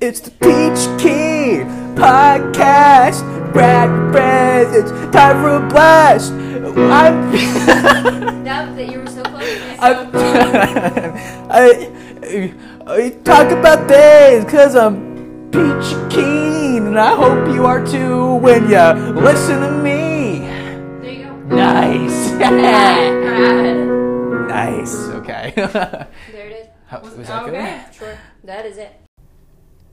It's the Peach King podcast. Grab your presents. Time for a blast. I'm. That, that you were so close. I'm. I, I talk about things because I'm Peach Keen, and I hope you are too when you listen to me. There you go. Nice. Nice. Okay. There it is. How- was that okay. Sure. That is it.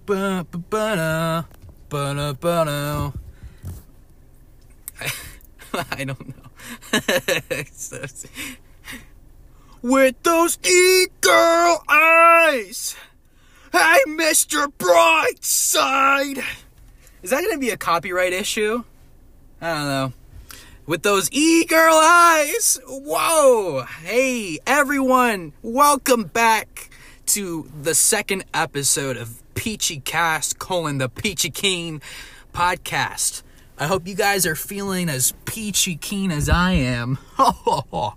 Ba-ba-ba-da, ba-da-ba-da. I don't know. With those e-girl eyes, hey, Mr. Brightside. Is that gonna be a copyright issue? I don't know. With those e-girl eyes, whoa! Hey, everyone, welcome back to the second episode of Peachy Cast colon the Peachy Keen podcast. I hope you guys are feeling as peachy keen as I am.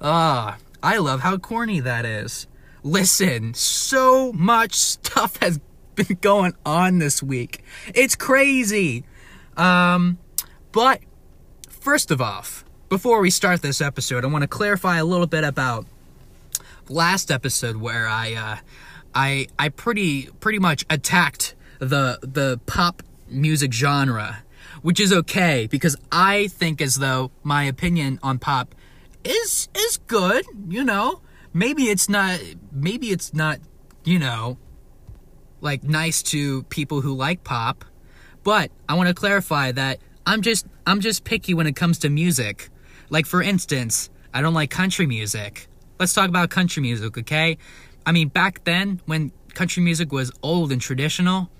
Ah, I love how corny that is. Listen, so much stuff has been going on this week. It's crazy. Um, but first of all, before we start this episode, I want to clarify a little bit about last episode where I uh, I I pretty pretty much attacked the the pop music genre, which is okay because I think as though my opinion on pop is is good, you know. Maybe it's not maybe it's not, you know, like nice to people who like pop, but I want to clarify that I'm just I'm just picky when it comes to music. Like for instance, I don't like country music. Let's talk about country music, okay? I mean, back then when country music was old and traditional,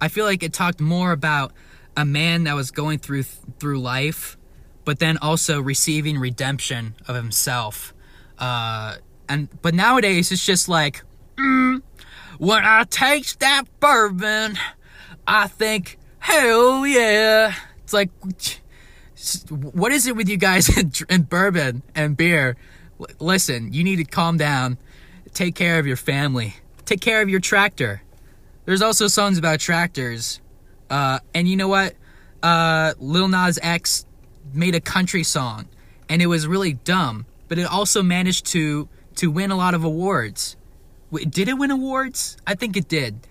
I feel like it talked more about a man that was going through through life, but then also receiving redemption of himself. Uh, and but nowadays it's just like, mm, when I taste that bourbon, I think, hell yeah. It's like, what is it with you guys and, bourbon and beer? Listen, you need to calm down. Take care of your family. Take care of your tractor. There's also songs about tractors. Uh, and you know what? Uh, Lil Nas X made a country song, and it was really dumb, but it also managed to to win a lot of awards. Wait, did it win awards? I think it did.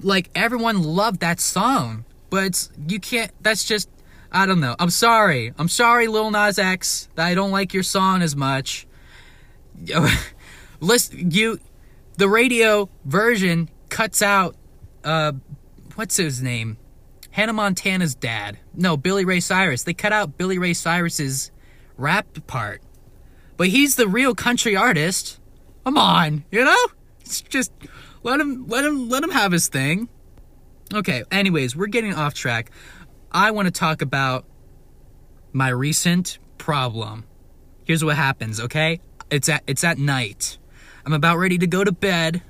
Like everyone loved that song, but you can't. That's just I don't know. I'm sorry. I'm sorry, Lil Nas X, that I don't like your song as much. Listen, you, the radio version cuts out. Uh, what's his name? Hannah Montana's dad. No, Billy Ray Cyrus. They cut out Billy Ray Cyrus's rap part. But he's the real country artist. Come on, you know? It's just let him let him let him have his thing. Okay, anyways, we're getting off track. I want to talk about my recent problem. Here's what happens, okay? It's at it's at night. I'm about ready to go to bed,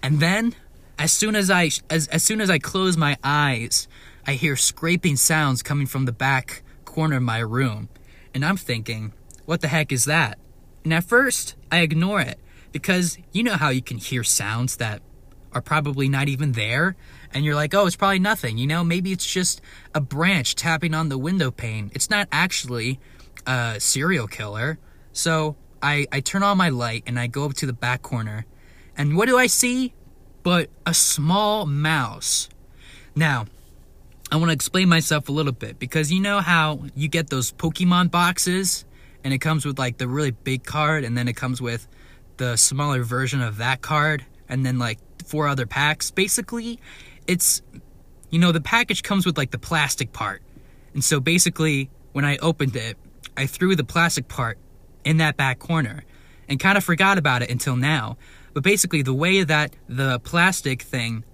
and then as soon as I as as soon as I close my eyes, I hear scraping sounds coming from the back corner of my room. And I'm thinking, what the heck is that? And at first, I ignore it because you know how you can hear sounds that are probably not even there and you're like, "Oh, it's probably nothing." You know, maybe it's just a branch tapping on the window pane. It's not actually a serial killer. So, I I turn on my light and I go up to the back corner. And what do I see? But a small mouse. Now, I want to explain myself a little bit because you know how you get those Pokemon boxes and it comes with like the really big card and then it comes with the smaller version of that card and then like four other packs. Basically, it's you know the package comes with like the plastic part. And so basically when I opened it, I threw the plastic part in that back corner and kind of forgot about it until now. But basically the way that the plastic thing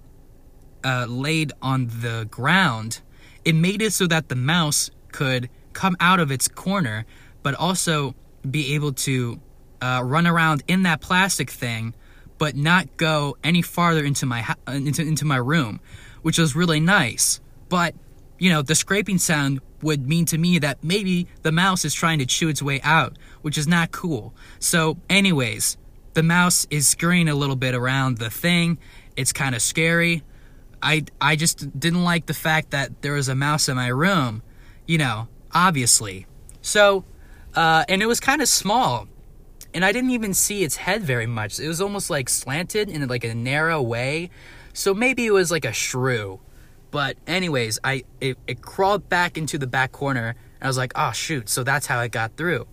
uh, laid on the ground, it made it so that the mouse could come out of its corner, but also be able to uh, run around in that plastic thing, but not go any farther into my ho- uh, into into my room, which was really nice. But you know, the scraping sound would mean to me that maybe the mouse is trying to chew its way out, which is not cool. So, anyways, the mouse is scurrying a little bit around the thing. It's kind of scary. I I just didn't like the fact that there was a mouse in my room, you know, obviously. So, uh, and it was kind of small, and I didn't even see its head very much. It was almost like slanted in like a narrow way, so maybe it was like a shrew. But anyways, I it, it crawled back into the back corner, and I was like, oh shoot! So that's how it got through.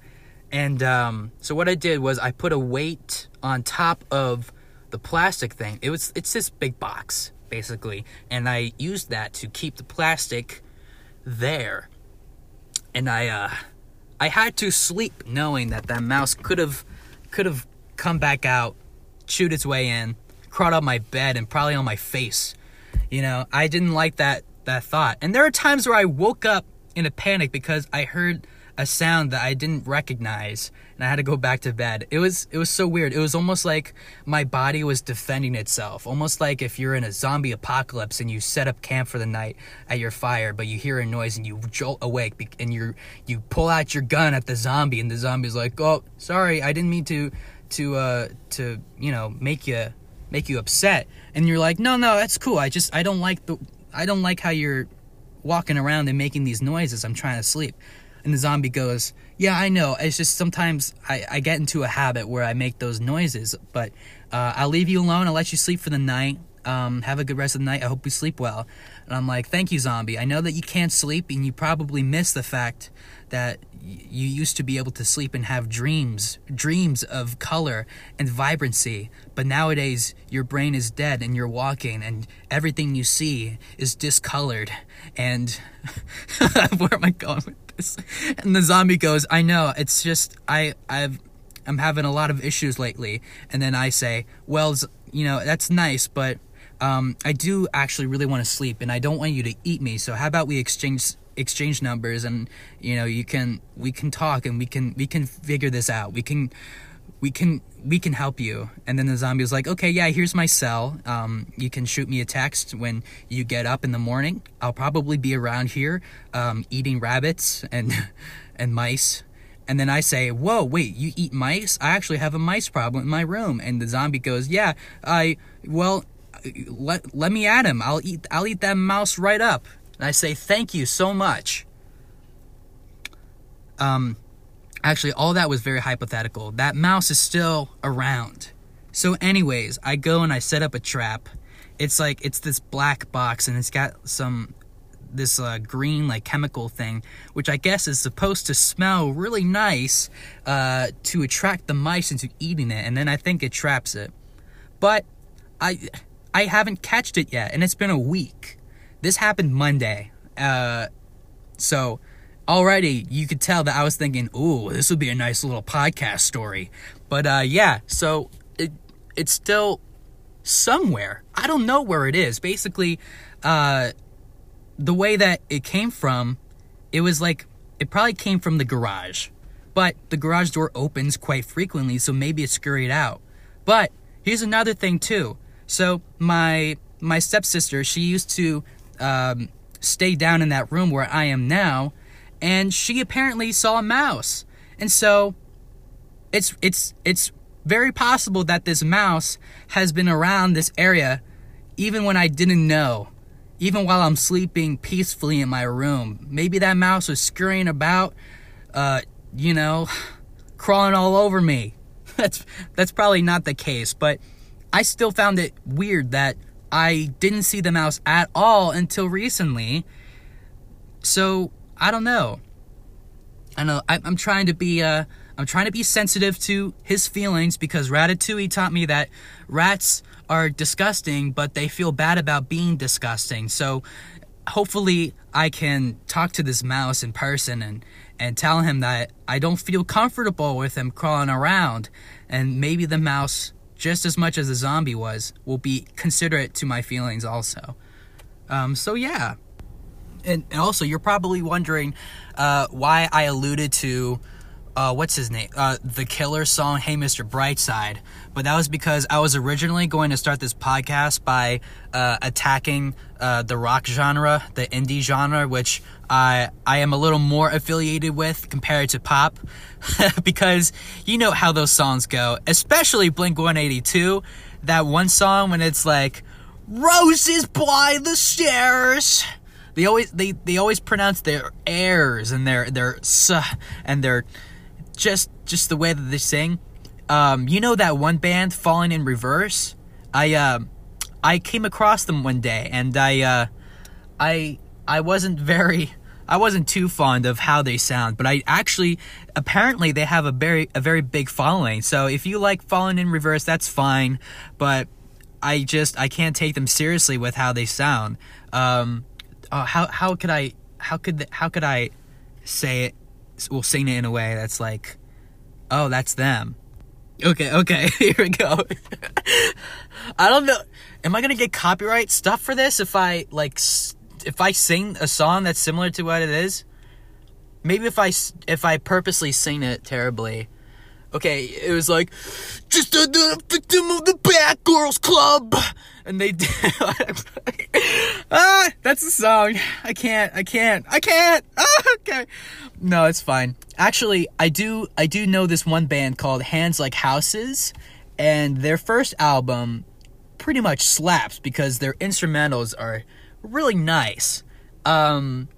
And um, so what I did was I put a weight on top of the plastic thing. It was it's this big box basically, and I used that to keep the plastic there. And I uh, I had to sleep knowing that that mouse could have could have come back out, chewed its way in, crawled on my bed, and probably on my face. You know, I didn't like that that thought. And there are times where I woke up in a panic because I heard a sound that I didn't recognize and I had to go back to bed. It was it was so weird. It was almost like my body was defending itself. Almost like if you're in a zombie apocalypse and you set up camp for the night at your fire, but you hear a noise and you jolt awake and you you pull out your gun at the zombie and the zombie's like, "Oh, sorry, I didn't mean to to uh to, you know, make you make you upset." And you're like, "No, no, that's cool. I just I don't like the I don't like how you're walking around and making these noises. I'm trying to sleep." And the zombie goes, Yeah, I know. It's just sometimes I, I get into a habit where I make those noises, but uh, I'll leave you alone. I'll let you sleep for the night. Um, have a good rest of the night. I hope you sleep well. And I'm like, Thank you, zombie. I know that you can't sleep and you probably miss the fact that you used to be able to sleep and have dreams, dreams of color and vibrancy. But nowadays, your brain is dead and you're walking, and everything you see is discolored. And where am I going this? And the zombie goes, "I know. It's just I I've I'm having a lot of issues lately." And then I say, "Well, you know, that's nice, but um, I do actually really want to sleep, and I don't want you to eat me. So how about we exchange exchange numbers, and you know, you can we can talk, and we can we can figure this out. We can." We can we can help you. And then the zombie was like okay yeah here's my cell. Um, you can shoot me a text when you get up in the morning. I'll probably be around here um, eating rabbits and and mice. And then i say whoa wait you eat mice? I actually have a mice problem in my room. And the zombie goes yeah i well let, let me at him. I'll eat i'll eat that mouse right up. And i say thank you so much. Um Actually, all that was very hypothetical. That mouse is still around. So, anyways, I go and I set up a trap. It's like it's this black box and it's got some this uh, green like chemical thing, which I guess is supposed to smell really nice uh, to attract the mice into eating it, and then I think it traps it. But I I haven't catched it yet, and it's been a week. This happened Monday, uh, so already you could tell that I was thinking, "Ooh, this would be a nice little podcast story." But uh, yeah, so it it's still somewhere. I don't know where it is. Basically, uh, the way that it came from, it was like it probably came from the garage, but the garage door opens quite frequently, so maybe it scurried out. But here's another thing too. So my my stepsister, she used to um, stay down in that room where I am now, and she apparently saw a mouse. And so it's it's it's very possible that this mouse has been around this area even when I didn't know. Even while I'm sleeping peacefully in my room. Maybe that mouse was scurrying about uh you know crawling all over me. That's that's probably not the case, but I still found it weird that I didn't see the mouse at all until recently. So I don't know. I know I, I'm trying to be uh I'm trying to be sensitive to his feelings because Ratatouille taught me that rats are disgusting, but they feel bad about being disgusting. So hopefully I can talk to this mouse in person and and tell him that I don't feel comfortable with him crawling around and maybe the mouse just as much as the zombie was will be considerate to my feelings also. Um, so yeah, and, and also you're probably wondering uh, why I alluded to uh, what's his name, uh, the Killer song "Hey Mr. Brightside," but that was because I was originally going to start this podcast by uh, attacking uh, the rock genre, the indie genre, which I I am a little more affiliated with compared to pop, because you know how those songs go, especially Blink 182. That one song when it's like roses by the stairs. They always they they always pronounce their airs and their their and their just just the way that they sing. Um, you know that one band, Falling in Reverse. I uh, I came across them one day, and I uh, I I wasn't very I wasn't too fond of how they sound, but I actually apparently they have a very a very big following. So if you like Falling in Reverse, that's fine, but I just I can't take them seriously with how they sound. Um, uh, how how could I how could th- how could I say it? Well, sing it in a way that's like, oh, that's them. Okay, okay, here we go. I don't know. Am I gonna get copyright stuff for this if I like if I sing a song that's similar to what it is? Maybe if I if I purposely sing it terribly. Okay, it was like just a, the victim of the Bad Girls Club, and they did. ah, that's the song. I can't. I can't. I can't. Ah, okay. No, it's fine. Actually, I do. I do know this one band called Hands Like Houses, and their first album pretty much slaps because their instrumentals are really nice. Um,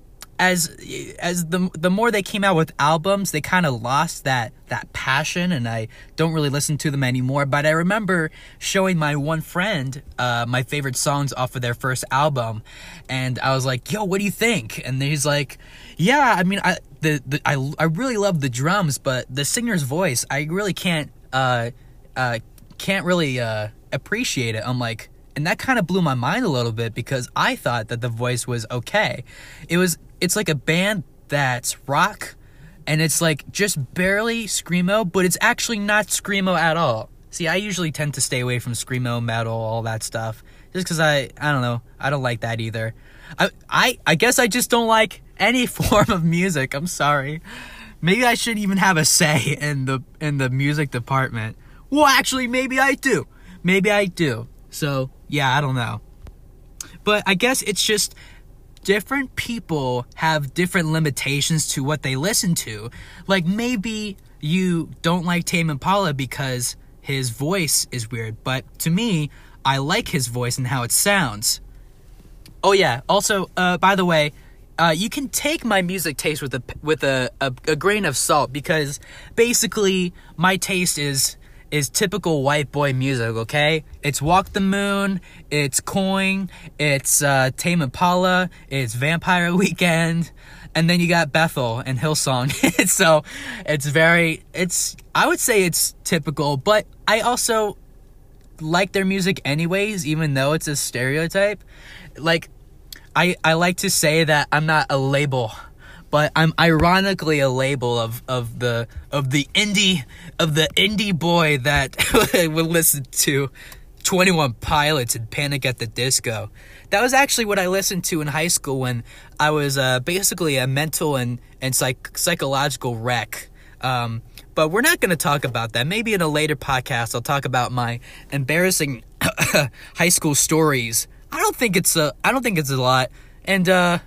as as the the more they came out with albums, they kind of lost that that passion, and I don't really listen to them anymore. But I remember showing my one friend uh, my favorite songs off of their first album, and I was like, "Yo, what do you think?" And he's like, "Yeah, I mean, I the, the I I really love the drums, but the singer's voice, I really can't uh uh can't really uh appreciate it." I'm like. And that kind of blew my mind a little bit because I thought that the voice was okay. It was it's like a band that's rock and it's like just barely screamo, but it's actually not screamo at all. See, I usually tend to stay away from screamo, metal, all that stuff, just because I I don't know, I don't like that either. I I I guess I just don't like any form of music. I'm sorry. Maybe I shouldn't even have a say in the in the music department. Well, actually, maybe I do. Maybe I do. So yeah, I don't know. But I guess it's just different people have different limitations to what they listen to. Like maybe you don't like Tame Impala because his voice is weird, but to me, I like his voice and how it sounds. Oh yeah, also, uh, by the way, uh, you can take my music taste with a with a, a, a grain of salt because basically my taste is is typical white boy music, okay? It's Walk the Moon, it's Coin, it's uh, Tame Impala, it's Vampire Weekend, and then you got Bethel and Hillsong. so it's very, it's, I would say it's typical, but I also like their music anyways, even though it's a stereotype. Like, I, I like to say that I'm not a label but I'm ironically a label of, of the of the indie of the indie boy that would listen to 21 Pilots and Panic at the Disco. That was actually what I listened to in high school when I was uh, basically a mental and and psych- psychological wreck. Um, but we're not going to talk about that. Maybe in a later podcast, I'll talk about my embarrassing high school stories. I don't think it's a I don't think it's a lot, and uh,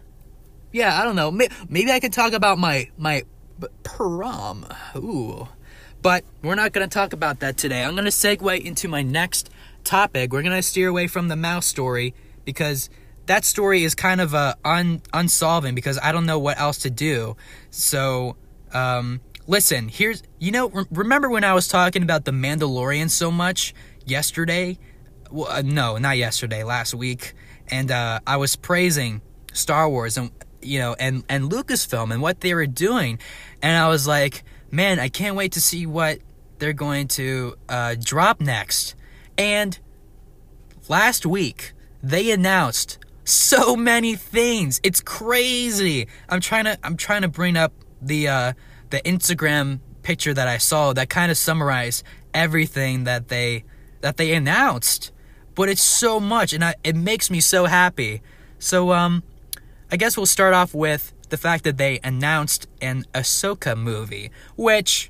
yeah, I don't know. Maybe I can talk about my my prom. Ooh. But we're not going to talk about that today. I'm going to segue into my next topic. We're going to steer away from the mouse story because that story is kind of uh, un unsolving because I don't know what else to do. So, um, listen, here's you know re- remember when I was talking about the Mandalorian so much yesterday? Well, uh, no, not yesterday, last week, and uh, I was praising Star Wars and you know, and and Lucasfilm and what they were doing, and I was like, man, I can't wait to see what they're going to uh, drop next. And last week they announced so many things. It's crazy. I'm trying to I'm trying to bring up the uh, the Instagram picture that I saw that kind of summarized everything that they that they announced. But it's so much, and I, it makes me so happy. So um, I guess we'll start off with the fact that they announced an Ahsoka movie, which,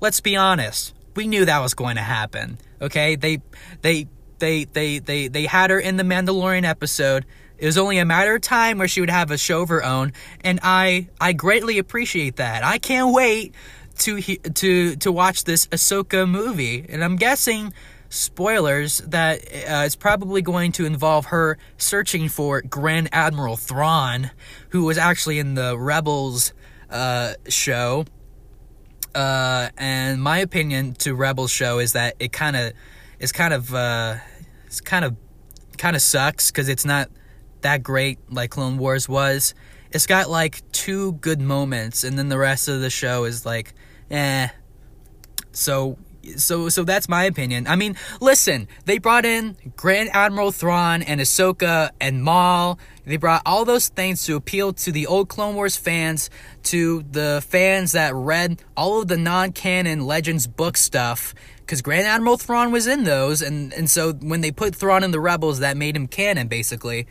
let's be honest, we knew that was going to happen. Okay, they they they they they they had her in the Mandalorian episode. It was only a matter of time where she would have a show of her own, and I I greatly appreciate that. I can't wait to to to watch this Ahsoka movie, and I'm guessing spoilers that uh, it's probably going to involve her searching for Grand Admiral Thrawn, who was actually in the Rebels uh, show. Uh, and my opinion to Rebels show is that it kind of is kind of uh, it's kind of kind of sucks because it's not that great like Clone Wars was. It's got like two good moments, and then the rest of the show is like, eh. So so so that's my opinion. I mean, listen, they brought in Grand Admiral Thrawn and Ahsoka and Maul. They brought all those things to appeal to the old Clone Wars fans, to the fans that read all of the non-canon Legends book stuff. Because Grand Admiral Thrawn was in those, and, and so when they put Thrawn in the Rebels, that made him canon, basically.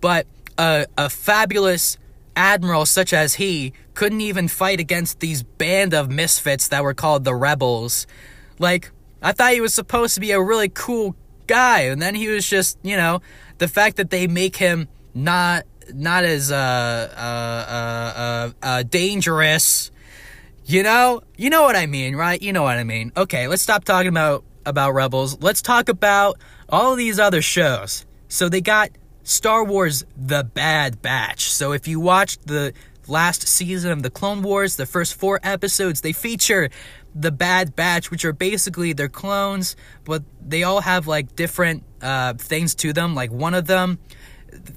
But uh, a fabulous admiral such as he couldn't even fight against these band of misfits that were called the Rebels. Like, I thought he was supposed to be a really cool guy, and then he was just, you know, the fact that they make him not not as uh uh uh uh, uh dangerous. You know, you know what I mean, right? You know what I mean. Okay, let's stop talking about about Rebels. Let's talk about all these other shows. So they got Star Wars The Bad Batch. So if you watched the last season of the Clone Wars, the first 4 episodes, they feature the Bad Batch, which are basically their clones, but they all have like different uh, things to them. Like one of them,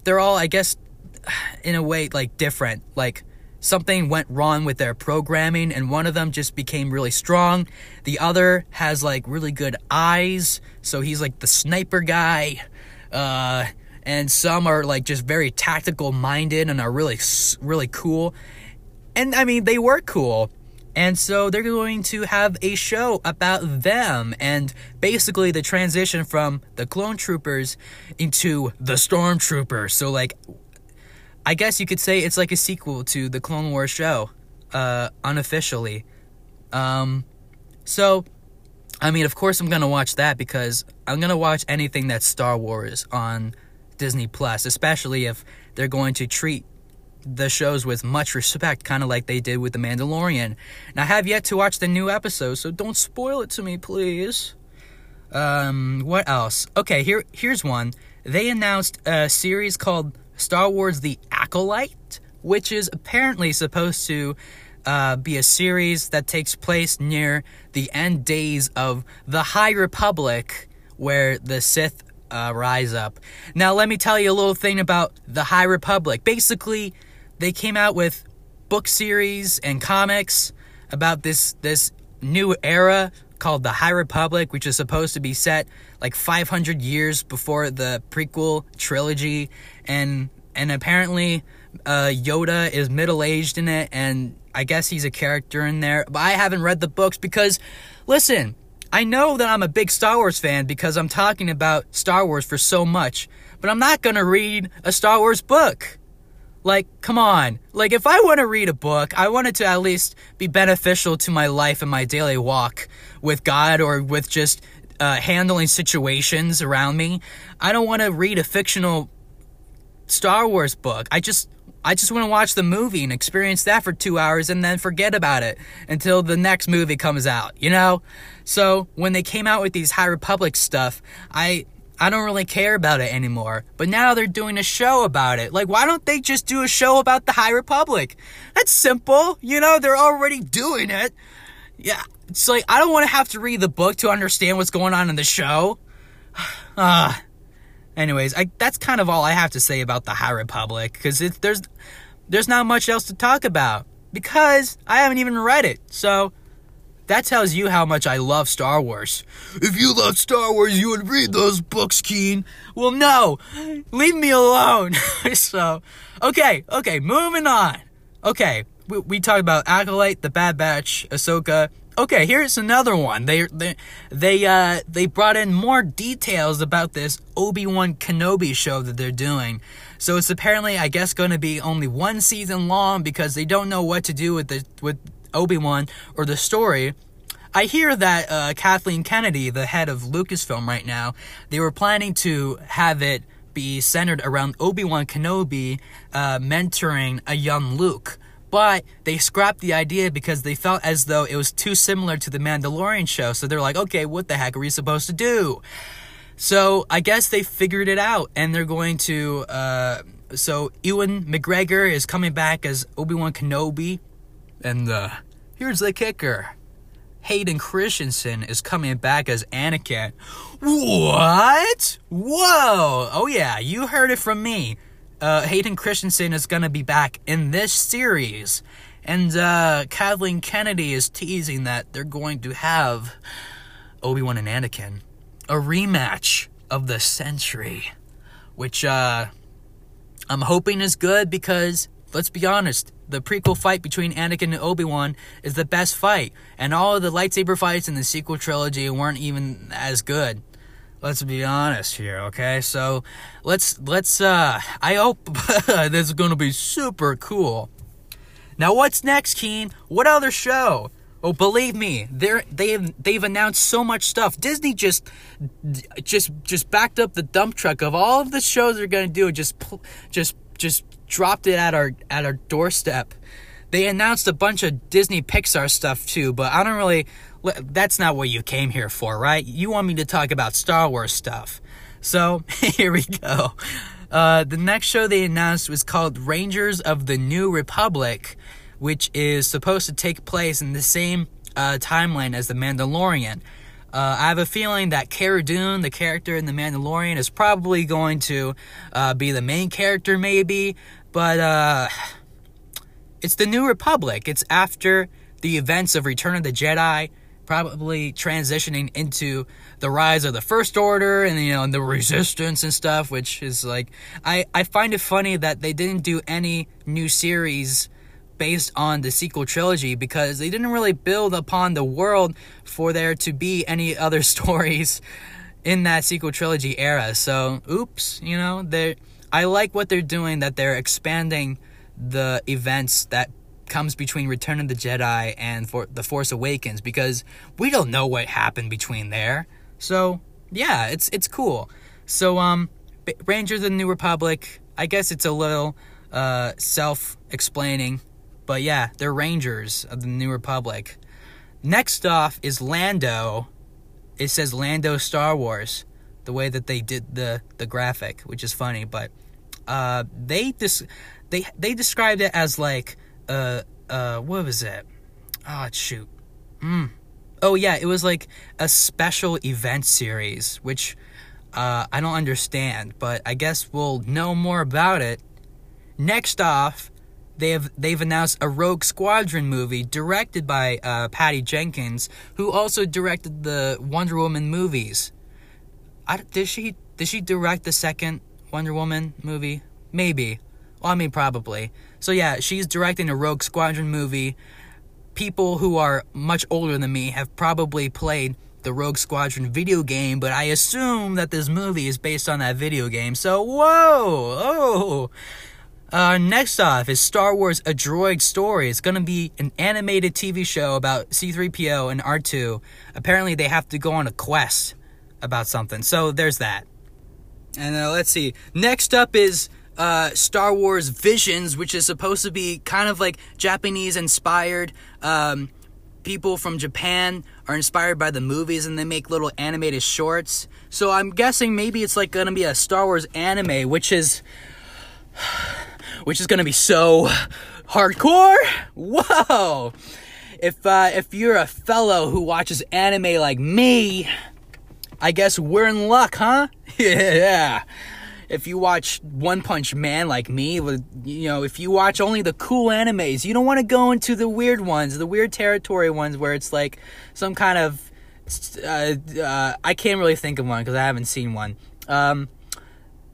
they're all, I guess, in a way, like different. Like something went wrong with their programming, and one of them just became really strong. The other has like really good eyes, so he's like the sniper guy. Uh, and some are like just very tactical minded and are really, really cool. And I mean, they were cool. And so they're going to have a show about them and basically the transition from the clone troopers into the stormtroopers. So like I guess you could say it's like a sequel to the Clone Wars show, uh, unofficially. Um, so I mean, of course I'm gonna watch that because I'm gonna watch anything that's Star Wars on Disney Plus, especially if they're going to treat the shows with much respect, kind of like they did with The Mandalorian. And I have yet to watch the new episode, so don't spoil it to me, please. Um, what else? Okay, here here's one. They announced a series called Star Wars: The Acolyte, which is apparently supposed to uh, be a series that takes place near the end days of the High Republic, where the Sith uh, rise up. Now, let me tell you a little thing about the High Republic. Basically, they came out with book series and comics about this this new era called the High Republic, which is supposed to be set like 500 years before the prequel trilogy, and and apparently uh, Yoda is middle aged in it, and I guess he's a character in there. But I haven't read the books because, listen, I know that I'm a big Star Wars fan because I'm talking about Star Wars for so much, but I'm not gonna read a Star Wars book. Like, come on. Like, if I want to read a book, I want it to at least be beneficial to my life and my daily walk with God or with just uh, handling situations around me. I don't want to read a fictional Star Wars book. I just I just want to watch the movie and experience that for two hours and then forget about it until the next movie comes out, you know? So when they came out with these High Republic stuff, I I don't really care about it anymore. But now they're doing a show about it. Like, why don't they just do a show about the High Republic? That's simple. You know, they're already doing it. Yeah, it's like, I don't want to have to read the book to understand what's going on in the show. Uh, anyways, I, that's kind of all I have to say about the High Republic, because there's, there's not much else to talk about. Because I haven't even read it. So, that tells you how much I love Star Wars. If you love Star Wars, you would read those books, Keen. Well, no. Leave me alone. so, okay, okay, moving on. Okay, we, we talked about Acolyte, The Bad Batch, Ahsoka. Okay, here's another one. They they they uh they brought in more details about this Obi-Wan Kenobi show that they're doing. So it's apparently I guess going to be only one season long because they don't know what to do with the with Obi-Wan or the story. I hear that uh, Kathleen Kennedy, the head of Lucasfilm right now, they were planning to have it be centered around Obi-Wan Kenobi uh, mentoring a young Luke. but they scrapped the idea because they felt as though it was too similar to the Mandalorian show. So they're like, okay, what the heck are we supposed to do? So I guess they figured it out, and they're going to. Uh, so Ewan McGregor is coming back as Obi Wan Kenobi, and uh, here's the kicker: Hayden Christensen is coming back as Anakin. What? Whoa! Oh yeah, you heard it from me. Uh, Hayden Christensen is gonna be back in this series, and uh, Kathleen Kennedy is teasing that they're going to have Obi Wan and Anakin a rematch of the century, which uh, I'm hoping is good because let's be honest, the prequel fight between Anakin and Obi Wan is the best fight, and all of the lightsaber fights in the sequel trilogy weren't even as good. Let's be honest here, okay? So let's let's uh I hope this is gonna be super cool. Now what's next, Keen? What other show? Oh, believe me, they're they've they've announced so much stuff. Disney just just just backed up the dump truck of all of the shows they're gonna do. Just just just dropped it at our at our doorstep. They announced a bunch of Disney Pixar stuff too, but I don't really. That's not what you came here for, right? You want me to talk about Star Wars stuff. So here we go. Uh, the next show they announced was called Rangers of the New Republic, which is supposed to take place in the same uh, timeline as The Mandalorian. Uh, I have a feeling that Cara Dune, the character in The Mandalorian, is probably going to uh, be the main character, maybe, but uh, it's the New Republic. It's after the events of Return of the Jedi, probably transitioning into the rise of the First Order and you know and the Resistance and stuff. Which is like, I I find it funny that they didn't do any new series based on the sequel trilogy because they didn't really build upon the world for there to be any other stories in that sequel trilogy era. So, oops, you know, they I like what they're doing that they're expanding the events that comes between Return of the Jedi and for The Force Awakens because we don't know what happened between there. So, yeah, it's it's cool. So, um Rangers of the New Republic, I guess it's a little uh self-explaining but yeah, they're Rangers of the New Republic. Next off is Lando. It says Lando Star Wars, the way that they did the the graphic, which is funny, but uh, they dis- they they described it as like uh uh what was it? Oh shoot. Mm. Oh yeah, it was like a special event series, which uh, I don't understand, but I guess we'll know more about it. Next off they have they've announced a Rogue Squadron movie directed by uh, Patty Jenkins, who also directed the Wonder Woman movies. I, did she did she direct the second Wonder Woman movie? Maybe. Well, I mean, probably. So yeah, she's directing a Rogue Squadron movie. People who are much older than me have probably played the Rogue Squadron video game, but I assume that this movie is based on that video game. So whoa, oh. Uh, next off is Star Wars A Droid Story. It's going to be an animated TV show about C3PO and R2. Apparently, they have to go on a quest about something. So, there's that. And uh, let's see. Next up is uh, Star Wars Visions, which is supposed to be kind of like Japanese inspired. Um, people from Japan are inspired by the movies and they make little animated shorts. So, I'm guessing maybe it's like going to be a Star Wars anime, which is which is going to be so hardcore. Whoa! If uh, if you're a fellow who watches anime like me, I guess we're in luck, huh? yeah. If you watch One Punch Man like me, you know, if you watch only the cool animes, you don't want to go into the weird ones, the weird territory ones where it's like some kind of uh, uh, I can't really think of one because I haven't seen one. Um,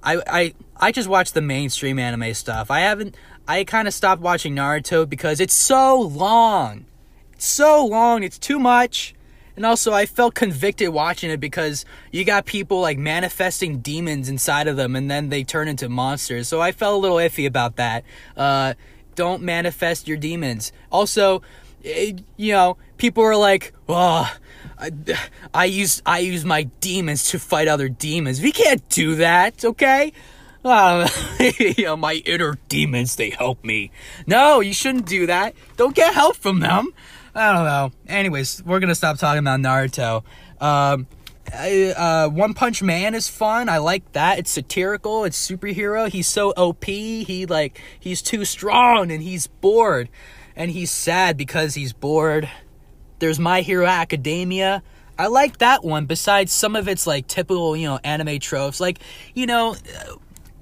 I I I just watch the mainstream anime stuff. I haven't I kind of stopped watching Naruto because it's so long. It's so long, it's too much. And also I felt convicted watching it because you got people like manifesting demons inside of them and then they turn into monsters. So I felt a little iffy about that. Uh don't manifest your demons. Also, it, you know, people are like, "Oh, I, I use I use my demons to fight other demons." We can't do that, okay? Uh, you know, my inner demons, they help me. No, you shouldn't do that. Don't get help from them. I don't know. Anyways, we're gonna stop talking about Naruto. Um, uh, One Punch Man is fun. I like that. It's satirical. It's superhero. He's so OP. He like he's too strong and he's bored, and he's sad because he's bored. There's My Hero Academia. I like that one. Besides some of its like typical, you know, anime tropes. Like, you know,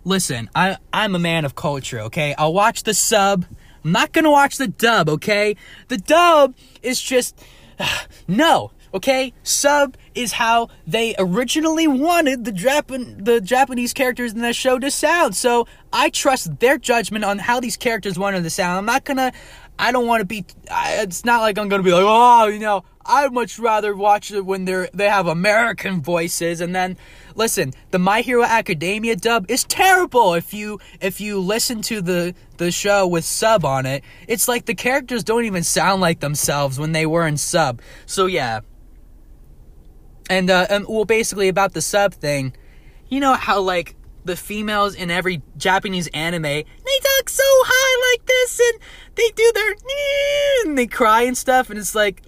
listen, I I'm a man of culture. Okay, I'll watch the sub. I'm not gonna watch the dub. Okay, the dub is just no. Okay, sub is how they originally wanted the Japan the Japanese characters in the show to sound. So I trust their judgment on how these characters wanted to sound. I'm not gonna. I don't want to be. I, it's not like I'm gonna be like, oh, you know, I'd much rather watch it when they're they have American voices. And then, listen, the My Hero Academia dub is terrible. If you if you listen to the the show with sub on it, it's like the characters don't even sound like themselves when they were in sub. So yeah. And uh, um, well, basically about the sub thing, you know how like the females in every Japanese anime they talk so high like this and they do their and they cry and stuff and it's like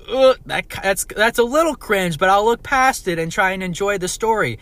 that that's that's a little cringe, but I'll look past it and try and enjoy the story.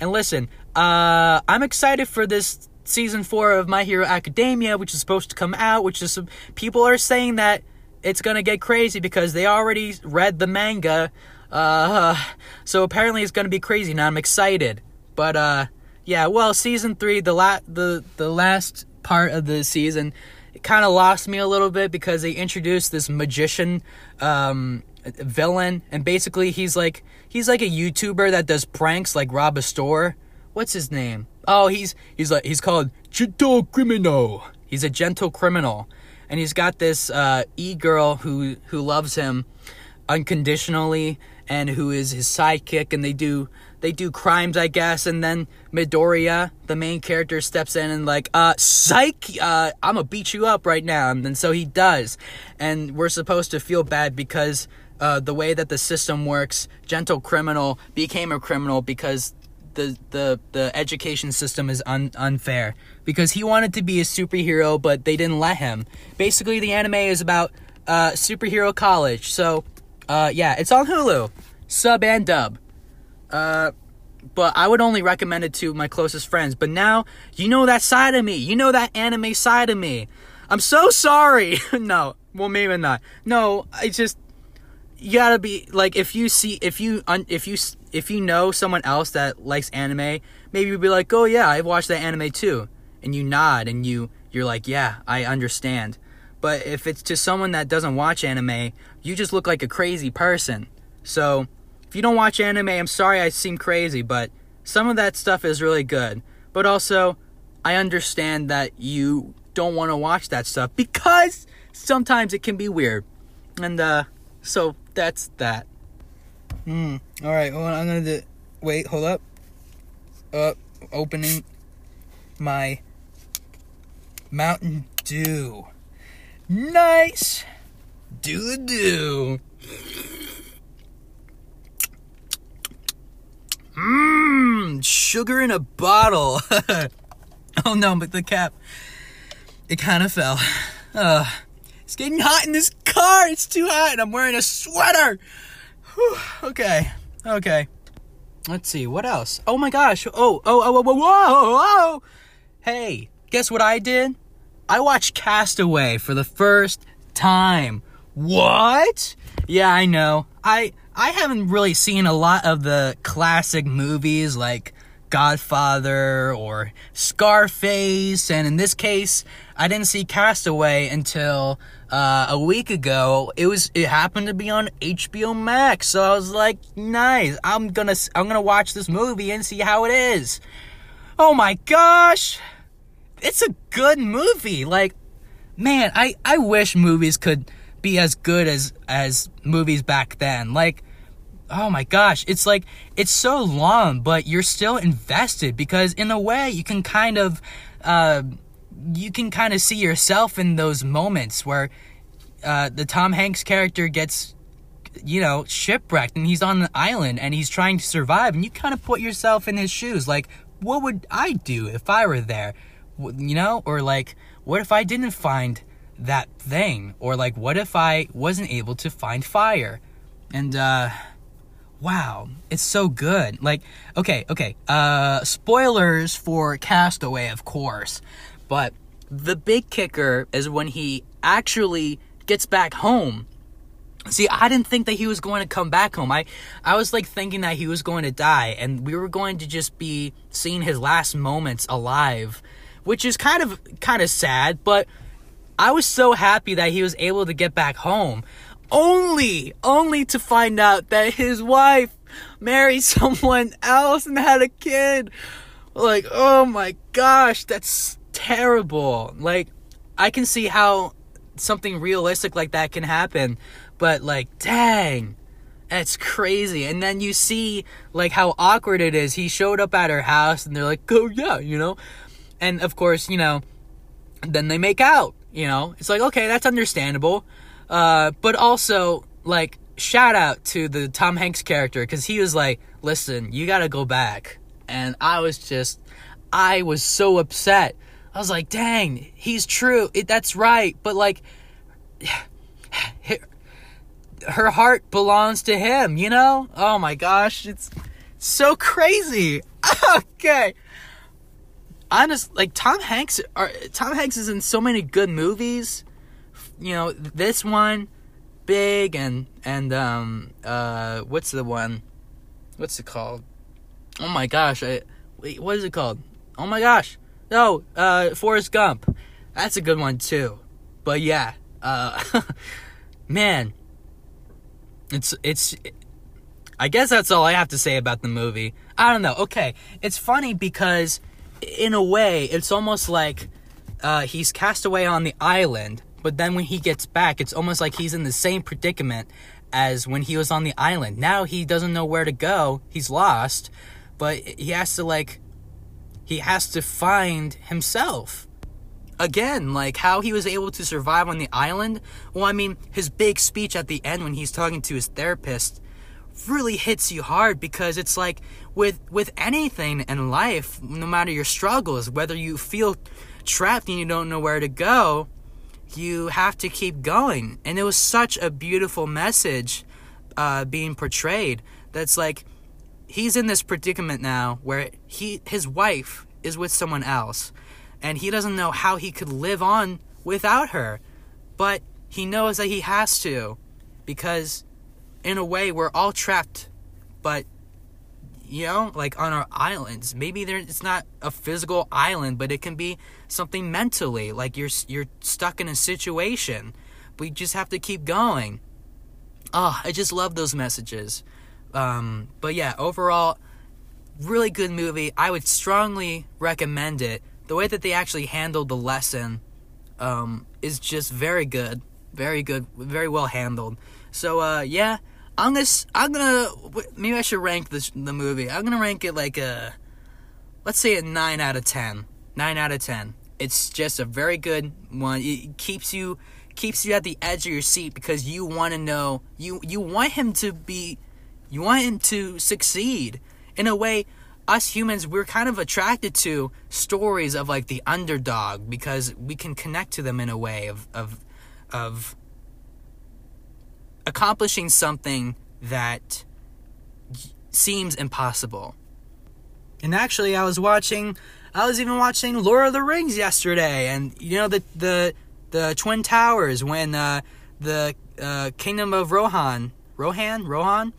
And listen, uh, I'm excited for this season four of My Hero Academia, which is supposed to come out. Which is people are saying that it's gonna get crazy because they already read the manga. Uh, so apparently it's gonna be crazy. Now I'm excited, but uh, yeah. Well, season three, the la- the the last part of the season, it kind of lost me a little bit because they introduced this magician um villain, and basically he's like he's like a YouTuber that does pranks, like rob a store. What's his name? Oh, he's he's like he's called Gentle Criminal. He's a gentle criminal, and he's got this uh, e girl who who loves him unconditionally and who is his sidekick and they do they do crimes I guess and then Midoriya the main character steps in and like uh psych uh I'm gonna beat you up right now and then so he does and we're supposed to feel bad because uh the way that the system works gentle criminal became a criminal because the the the education system is un, unfair because he wanted to be a superhero but they didn't let him basically the anime is about uh superhero college so uh, yeah, it's on Hulu, sub and dub. Uh, but I would only recommend it to my closest friends. But now you know that side of me. You know that anime side of me. I'm so sorry. no, well maybe not. No, I just you gotta be like if you see if you if you if you know someone else that likes anime, maybe you'd be like, oh yeah, I've watched that anime too, and you nod and you you're like, yeah, I understand. But if it's to someone that doesn't watch anime, you just look like a crazy person. So, if you don't watch anime, I'm sorry I seem crazy, but some of that stuff is really good. But also, I understand that you don't want to watch that stuff because sometimes it can be weird. And, uh, so that's that. Hmm. All right. Well, I'm gonna do. Wait. Hold up. Up. opening my Mountain Dew. Nice. Do the Dew. Mmm, sugar in a bottle. oh no, but the cap, it kind of fell. Uh, it's getting hot in this car. It's too hot, and I'm wearing a sweater. Whew, okay, okay. Let's see what else. Oh my gosh. Oh, oh, oh, oh whoa, whoa, whoa. Hey, guess what I did? I watched Cast Away for the first time. What? Yeah, I know. I I haven't really seen a lot of the classic movies like Godfather or Scarface, and in this case, I didn't see Cast Away until uh, a week ago. It was it happened to be on HBO Max, so I was like, nice. I'm gonna I'm gonna watch this movie and see how it is. Oh my gosh, it's a good movie. Like, man, I I wish movies could be as good as as movies back then. Like, oh my gosh, it's like it's so long, but you're still invested because in a way you can kind of uh you can kind of see yourself in those moments where uh the Tom Hanks character gets you know, shipwrecked and he's on an island and he's trying to survive and you kind of put yourself in his shoes like what would I do if I were there? You know, or like, what if I didn't find that thing? Or like, what if I wasn't able to find fire? And uh wow, it's so good. Like, okay, okay. Uh spoilers for Cast Away, of course. But the big kicker is when he actually gets back home. See, I didn't think that he was going to come back home. I I was like thinking that he was going to die and we were going to just be seeing his last moments alive, which is kind of kind of sad, but I was so happy that he was able to get back home, only only to find out that his wife married someone else and had a kid. Like, oh my gosh, that's terrible. Like, I can see how something realistic like that can happen, but like, dang. That's crazy. And then you see like how awkward it is. He showed up at her house and they're like, "Oh yeah," you know. And of course, you know, then they make out you know it's like okay that's understandable uh, but also like shout out to the tom hanks character because he was like listen you gotta go back and i was just i was so upset i was like dang he's true it, that's right but like her heart belongs to him you know oh my gosh it's so crazy okay honest like Tom Hanks are Tom Hanks is in so many good movies. You know, this one big and and um uh what's the one? What's it called? Oh my gosh, I wait, what is it called? Oh my gosh. No, uh Forrest Gump. That's a good one too. But yeah, uh man, it's it's I guess that's all I have to say about the movie. I don't know. Okay, it's funny because in a way, it's almost like uh, he's cast away on the island, but then when he gets back, it's almost like he's in the same predicament as when he was on the island. Now he doesn't know where to go, he's lost, but he has to, like, he has to find himself. Again, like how he was able to survive on the island. Well, I mean, his big speech at the end when he's talking to his therapist really hits you hard because it's like with with anything in life no matter your struggles whether you feel trapped and you don't know where to go you have to keep going and it was such a beautiful message uh, being portrayed that's like he's in this predicament now where he his wife is with someone else and he doesn't know how he could live on without her but he knows that he has to because in a way we're all trapped but you know like on our islands. Maybe there it's not a physical island but it can be something mentally like you're you're stuck in a situation. But you just have to keep going. Oh i just love those messages um but yeah overall really good movie i would strongly recommend it the way that they actually handled the lesson um is just very good very good very well handled so uh yeah I'm gonna I'm gonna maybe I should rank this the movie. I'm gonna rank it like a let's say a nine out of ten. Nine out of ten. It's just a very good one. It keeps you keeps you at the edge of your seat because you want to know you you want him to be you want him to succeed. In a way us humans we're kind of attracted to stories of like the underdog because we can connect to them in a way of of of accomplishing something that seems impossible. And actually, I was watching, I was even watching Lord of the Rings yesterday, and you know the the the Twin Towers when uh, the uh, Kingdom of Rohan, Rohan, Rohan,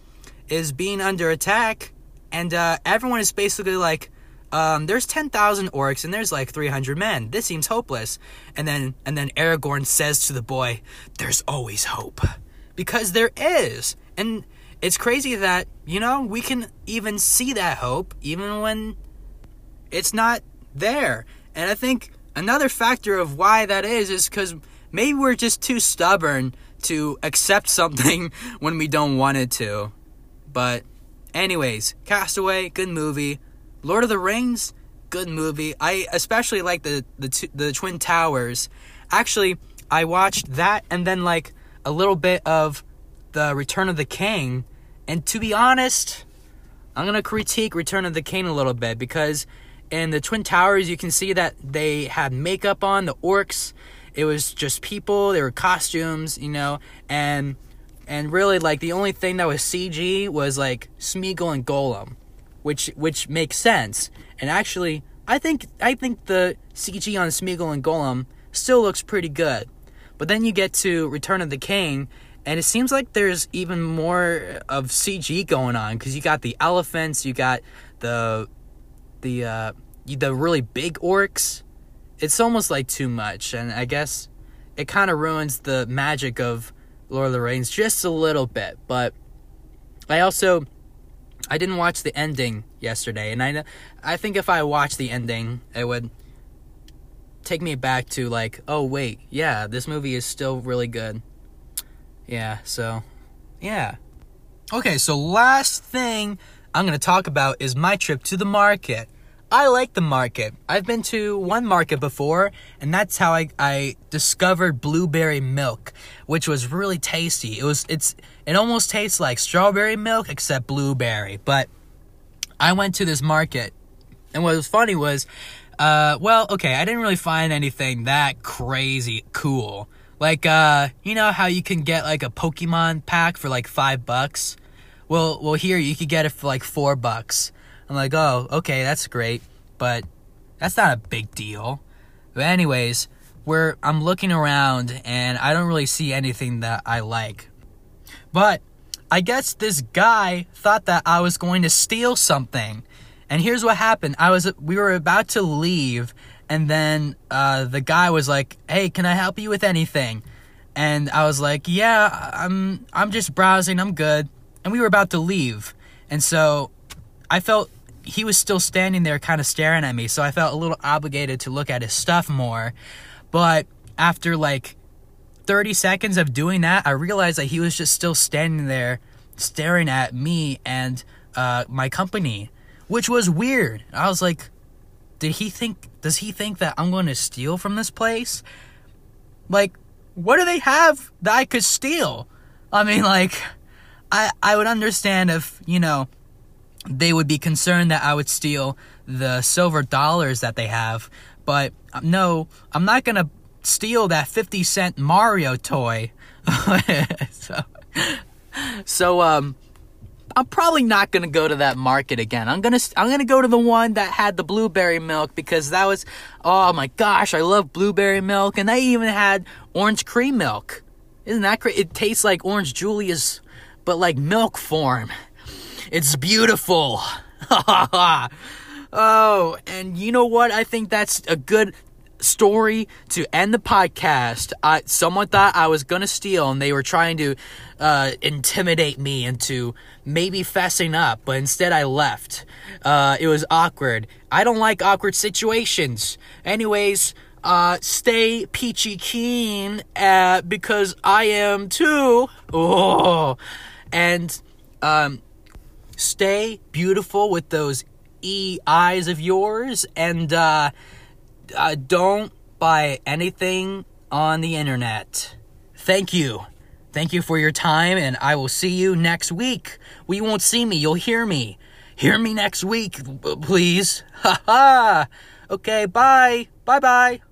is being under attack, and uh, everyone is basically like, um, "There's ten thousand orcs and there's like three hundred men. This seems hopeless." And then and then Aragorn says to the boy, "There's always hope." because there is. And it's crazy that, you know, we can even see that hope even when it's not there. And I think another factor of why that is is because maybe we're just too stubborn to accept something when we don't want it to. But, anyways, Cast Away, good movie. Lord of the Rings, good movie. I especially like the the the Twin Towers. Actually, I watched that and then like a little bit of the Return of the King. And to be honest, I'm gonna critique Return of the King a little bit because in the Twin Towers, you can see that they had makeup on the orcs. It was just people. They were costumes, you know, and and really like the only thing that was CG was like Smeagol and Gollum, which which makes sense. And actually, I think I think the CG on Smeagol and Gollum still looks pretty good. But then you get to Return of the King, and it seems like there's even more of CG going on because you got the elephants, you got the the uh, the really big orcs. It's almost like too much, and I guess it kind of ruins the magic of The Rings just a little bit. But I also I didn't watch the ending yesterday, and I I think if I watched the ending, it would take me back to like, oh wait, yeah, this movie is still really good. Yeah, so yeah. Okay, so last thing I'm going to talk about is my trip to the market. I like the market. I've been to one market before, and that's how I, I discovered blueberry milk, which was really tasty. It was it's it almost tastes like strawberry milk except blueberry. But I went to this market, and what was funny was, uh, well, okay, I didn't really find anything that crazy cool. Like, uh, you know how you can get like a Pokemon pack for like five bucks? Well, well, here you could get it for like four bucks. I'm like, oh, okay, that's great, but that's not a big deal. But anyways, where I'm looking around and I don't really see anything that I like. But I guess this guy thought that I was going to steal something. And here's what happened. I was we were about to leave and then uh, the guy was like, "Hey, can I help you with anything?" And I was like, "Yeah, I'm I'm just browsing. I'm good." And we were about to leave. And so I felt he was still standing there kind of staring at me, so I felt a little obligated to look at his stuff more. But after like 30 seconds of doing that, I realized that he was just still standing there staring at me and uh, my company, which was weird. I was like, did he think, does he think that I'm going to steal from this place? Like, what do they have that I could steal? I mean, like, I, I would understand if, you know, they would be concerned that I would steal the silver dollars that they have. But uh, no, I'm not going to steal that 50 cent Mario toy. so, so, um, I'm probably not gonna go to that market again. I'm gonna I'm gonna go to the one that had the blueberry milk because that was oh my gosh, I love blueberry milk, and they even had orange cream milk. Isn't that great? It tastes like orange Julius, but like milk form. It's beautiful. oh, and you know what? I think that's a good story to end the podcast. I, someone thought I was gonna steal, and they were trying to uh, intimidate me into maybe fessing up, but instead I left. Uh, it was awkward. I don't like awkward situations. Anyways, uh, stay peachy keen uh, because I am too. Oh, and um, stay beautiful with those e eyes of yours, and uh, uh, don't buy anything on the internet. Thank you. Thank you for your time, and I will see you next week. Well, you won't see me, you'll hear me. Hear me next week, please. Ha ha! Okay, bye. Bye bye.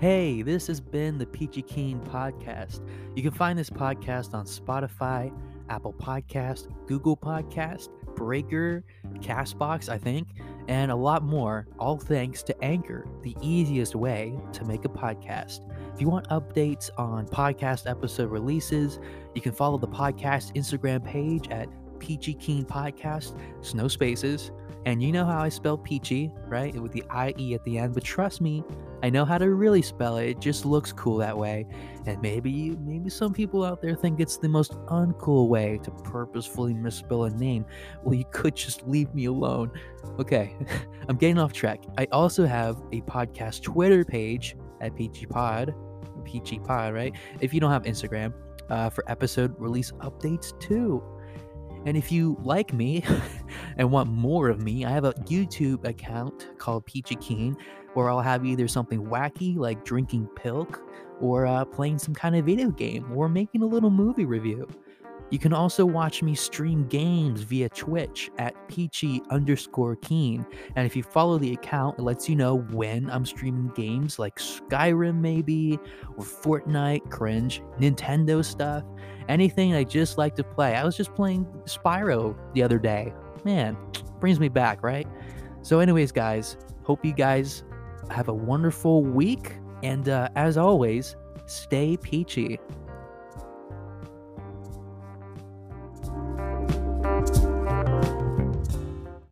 Hey, this has been the Peachy Keen podcast. You can find this podcast on Spotify, Apple Podcast, Google Podcast, Breaker, Castbox, I think, and a lot more, all thanks to Anchor, the easiest way to make a podcast. If you want updates on podcast episode releases, you can follow the podcast Instagram page at Peachy Keen Podcast, it's no spaces. And you know how I spell peachy, right? With the IE at the end. But trust me, I know how to really spell it. It just looks cool that way. And maybe maybe some people out there think it's the most uncool way to purposefully misspell a name. Well, you could just leave me alone. Okay, I'm getting off track. I also have a podcast Twitter page at Peachy Pod. Peachy Pod, right? If you don't have Instagram, uh, for episode release updates too. And if you like me and want more of me, I have a YouTube account called Peachy Keen where I'll have either something wacky like drinking pilk or uh, playing some kind of video game, or making a little movie review. You can also watch me stream games via Twitch at peachy underscore keen. And if you follow the account, it lets you know when I'm streaming games like Skyrim, maybe, or Fortnite, cringe, Nintendo stuff, anything I just like to play. I was just playing Spyro the other day. Man, brings me back, right? So, anyways, guys, hope you guys have a wonderful week. And uh, as always, stay peachy.